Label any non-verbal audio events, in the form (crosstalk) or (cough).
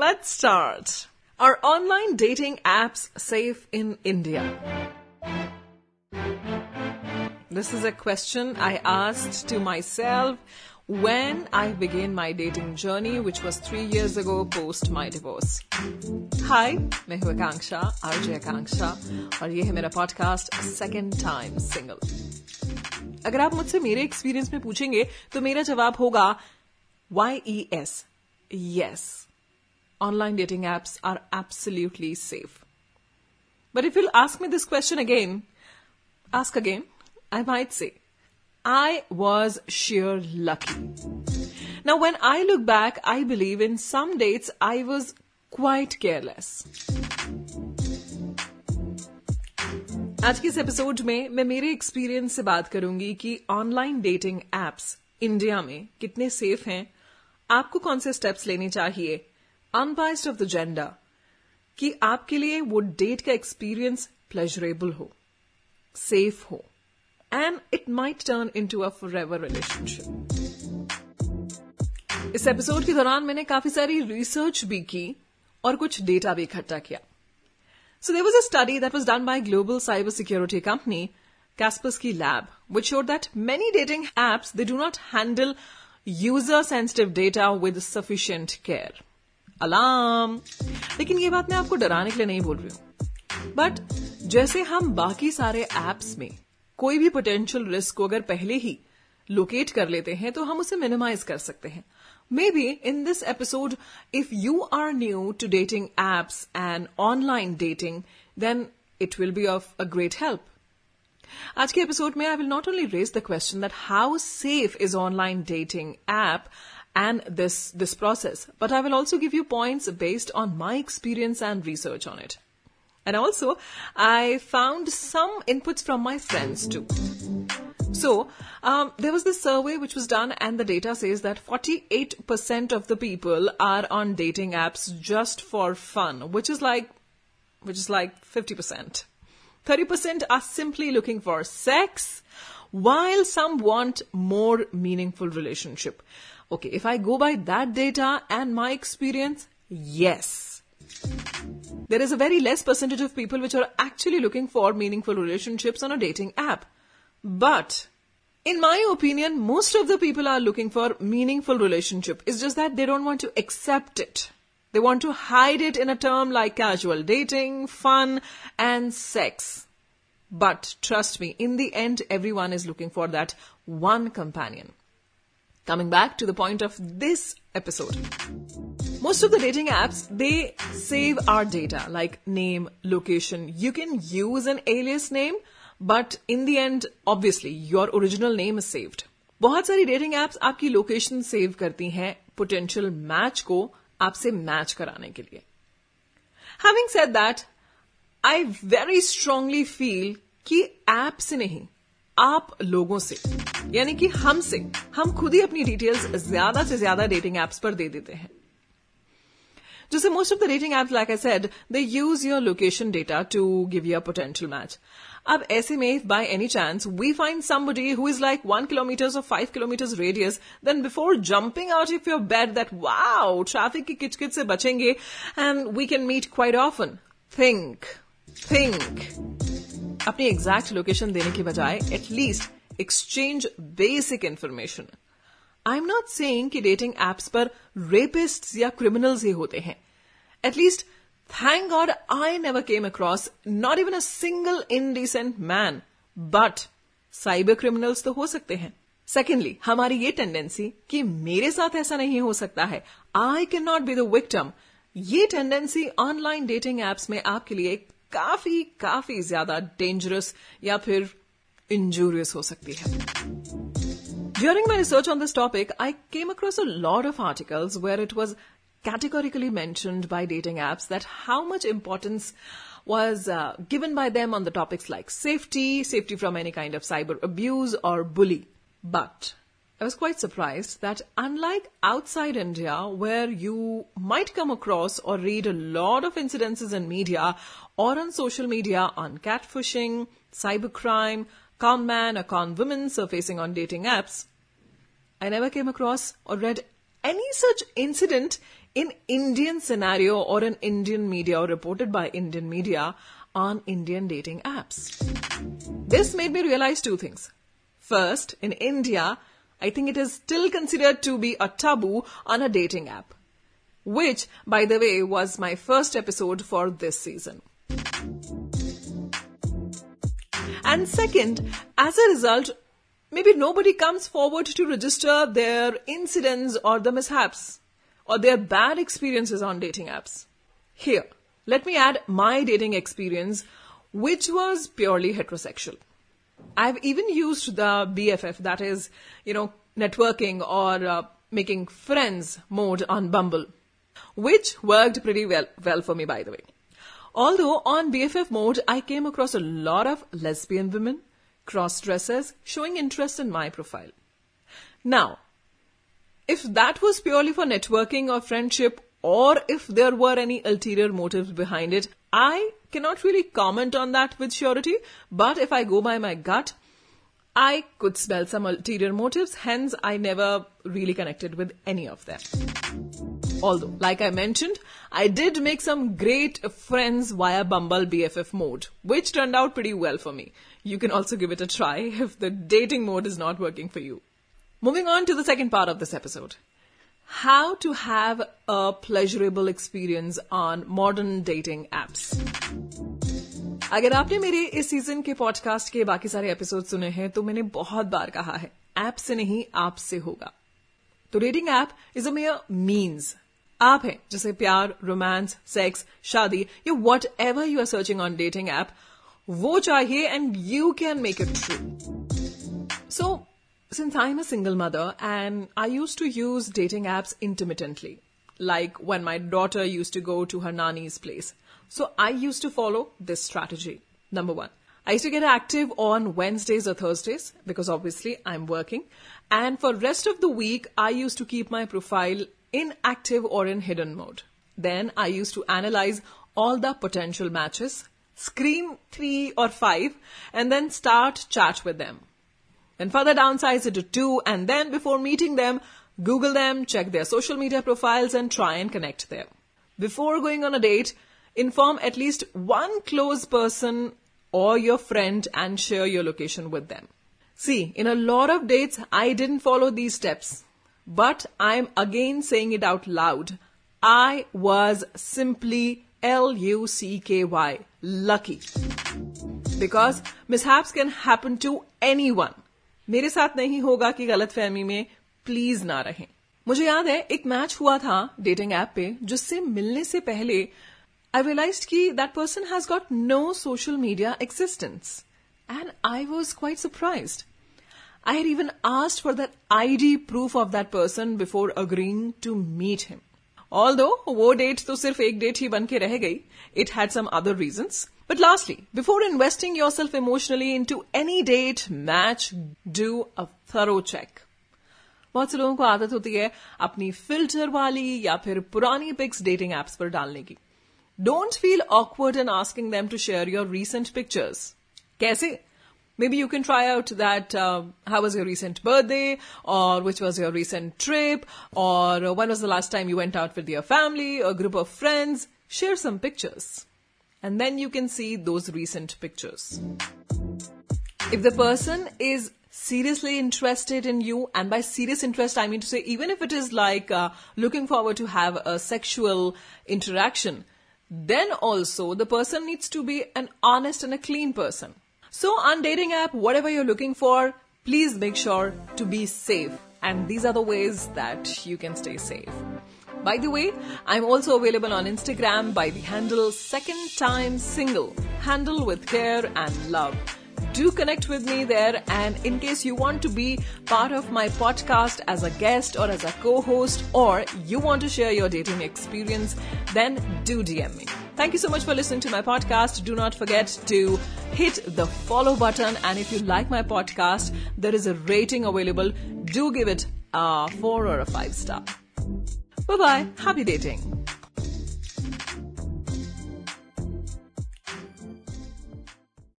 let's start. Are online dating apps safe in India? This is a question I asked to myself when I began my dating journey, which was three years ago post my divorce. Hi, मैं हूँ आकांक्षा RJ आकांक्षा और ये है मेरा podcast second time single अगर आप मुझसे मेरे एक्सपीरियंस में पूछेंगे तो मेरा जवाब होगा Y E S yes online dating apps are absolutely safe. But if you'll ask me this question again, ask again, I might say, I was sheer lucky. Now, when I look back, I believe in some dates I was quite careless. आज के इस episode में मैं मेरे experience से बात करूंगी कि ऑनलाइन डेटिंग एप्स इंडिया में कितने सेफ हैं आपको कौन से स्टेप्स लेने चाहिए अनबाइस्ड ऑफ़ द जेंडर कि आपके लिए वो डेट का एक्सपीरियंस प्लेजरेबल हो सेफ़ हो and it might turn in to a forever relationship इस एपिसोड के दौरान मैंने काफ़ी सारी रिसर्च भी की और कुछ डेटा भी इकट्ठा किया So there was a study that was done by global cybersecurity company Kaspersky Lab, which showed that many dating apps they do not handle user sensitive data with sufficient care. Alarm. लेकिन ये बात मैं आपको डराने के लिए नहीं बोल रही हूँ। बट जैसे हम बाकी सारे एप्स में कोई भी पोटेंशियल रिस्क को अगर पहले ही लोकेट कर लेते हैं तो हम उसे मिनिमाइज कर सकते हैं। May be in this episode if you are new to dating apps and online dating then it will be of a great help आज के एपिसोड में I will not only raise the question that how safe is online dating app and this this process. But i will also give you points based on my experience and research on it. And also i found some inputs from my friends too. So um, there was this survey which was done and the data says that 48% of the people are on dating apps just for fun which is like which is like 50% 30% are simply looking for sex while some want more meaningful relationship Okay, if I go by that data and my experience, yes. There is a very less percentage of people which are actually looking for meaningful relationships on a dating app. But in my opinion, most of the people are looking for meaningful relationship. It's just that they don't want to accept it. They want to hide it in a term like casual dating, fun, and sex. But trust me, in the end, everyone is looking for that one companion. Coming back to the point of this episode. Most of the dating apps, they save our data like name, location. You can use an alias name, but in the end, obviously, your original name is saved. बहुत सारी dating apps आपकी location save करती हैं potential match को आपसे match कराने के लिए having said that I very strongly feel कि ऐप से नहीं आप लोगों से, यानी कि हमसे हम खुद ही अपनी डिटेल्स ज़्यादा से ज़्यादा डेटिंग एप्स पर दे देते हैं। जैसे most of the dating apps like I said they use your location data to give your potential match अब ऐसे में if by any chance we find somebody who is like one kilometers और five kilometers radius then before jumping out if your bed that wow traffic की किचकिच से बचेंगे and we can meet quite often think think अपनी exact location देने की बजाय at least exchange basic information I am not saying कि dating apps पर रेपिस्ट या क्रिमिनल्स ही होते हैं. At least thank god I never came across not even a single indecent man but cyber criminals तो हो सकते हैं. सेकेंडली हमारी ये टेंडेंसी कि मेरे साथ ऐसा नहीं हो सकता है. I can not be the victim ये टेंडेंसी ऑनलाइन डेटिंग एप्स में आपके लिए काफी काफी ज्यादा डेंजरस या फिर इंजूरियस हो सकती है During my research on this topic, I came across a lot of articles where it was categorically mentioned by dating apps that how much importance was uh, given by them on the topics like safety, safety from any kind of cyber abuse or bully. But I was quite surprised that unlike outside India, where you might come across or read a lot of incidences in media or on social media on catfishing, cybercrime, con man or con women surfacing on dating apps, I never came across or read any such incident in Indian scenario or in Indian media or reported by Indian media on Indian dating apps. This made me realize two things. First, in India, I think it is still considered to be a taboo on a dating app, which, by the way, was my first episode for this season. And second, as a result, maybe nobody comes forward to register their incidents or the mishaps or their bad experiences on dating apps. Here, let me add my dating experience, which was purely heterosexual. I've even used the BFF, that is, you know, networking or uh, making friends mode on Bumble, which worked pretty well, well for me, by the way. Although on BFF mode, I came across a lot of lesbian women, cross dressers showing interest in my profile. Now, if that was purely for networking or friendship, or if there were any ulterior motives behind it, I cannot really comment on that with surety. But if I go by my gut, I could smell some ulterior motives, hence, I never really connected with any of them. Although, like I mentioned, I did make some great friends via Bumble BFF mode, which turned out pretty well for me. You can also give it a try (laughs) if the dating mode is not working for you. Moving on to the second part of this episode. How to have a pleasurable experience on modern dating apps. अगर आपने मेरे इस season के podcast के बाकी सारे episode सुने हैं तो मैंने बहुत बार कहा है, ऐप से नहीं, आप से होगा। तो rating app is a major means आप हैं, जैसे प्यार रोमांस सेक्स शादी, या what you are searching on dating app वो चाहिए and you can make it true so since I'm a single mother and I used to use dating apps intermittently, like when my daughter used to go to her nanny's place. So I used to follow this strategy. Number one, I used to get active on Wednesdays or Thursdays because obviously I'm working. And for rest of the week, I used to keep my profile in active or in hidden mode. Then I used to analyze all the potential matches, screen three or five, and then start chat with them. Then further downsize it to two, and then before meeting them, Google them, check their social media profiles, and try and connect there. Before going on a date, inform at least one close person or your friend and share your location with them. See, in a lot of dates, I didn't follow these steps. But I'm again saying it out loud. I was simply L U C K Y, lucky. Because mishaps can happen to anyone. मेरे साथ नहीं होगा कि गलत फहमी में please ना रहें। मुझे याद है एक मैच हुआ था डेटिंग ऐप पे जिससे मिलने से पहले आई रियलाइज़ कि that person has got no social media existence and I was quite surprise surprised I had even asked for that proof of that person before before to meet him although वो date तो सिर्फ़ एक date ही बन के रह गई, it had some other reasons. But lastly, before investing yourself emotionally into any date, match, do a thorough check. बहुत से लोगों को आदत होती है अपनी फिल्टर वाली या फिर पुरानी पिक्स डेटिंग एप्स पर डालने की don't feel awkward in asking them to share your recent pictures कैसे maybe you can try out that uh, how was your recent birthday or which was your recent trip or when was the last time you went out with your family or group of friends share some pictures and then you can see those recent pictures if the person is seriously interested in you and by serious interest i mean to say even if it is like uh, looking forward to have a sexual interaction then also the person needs to be an honest and a clean person so on dating app, whatever you're looking for, please make sure to be safe. And these are the ways that you can stay safe. By the way, I'm also available on Instagram by the handle second time single. Handle with care and love do connect with me there. And in case you want to be part of my podcast as a guest or as a co host, or you want to share your dating experience, then do DM me. Thank you so much for listening to my podcast. Do not forget to hit the follow button. And if you like my podcast, there is a rating available. Do give it a four or a five star. Bye bye. Happy dating.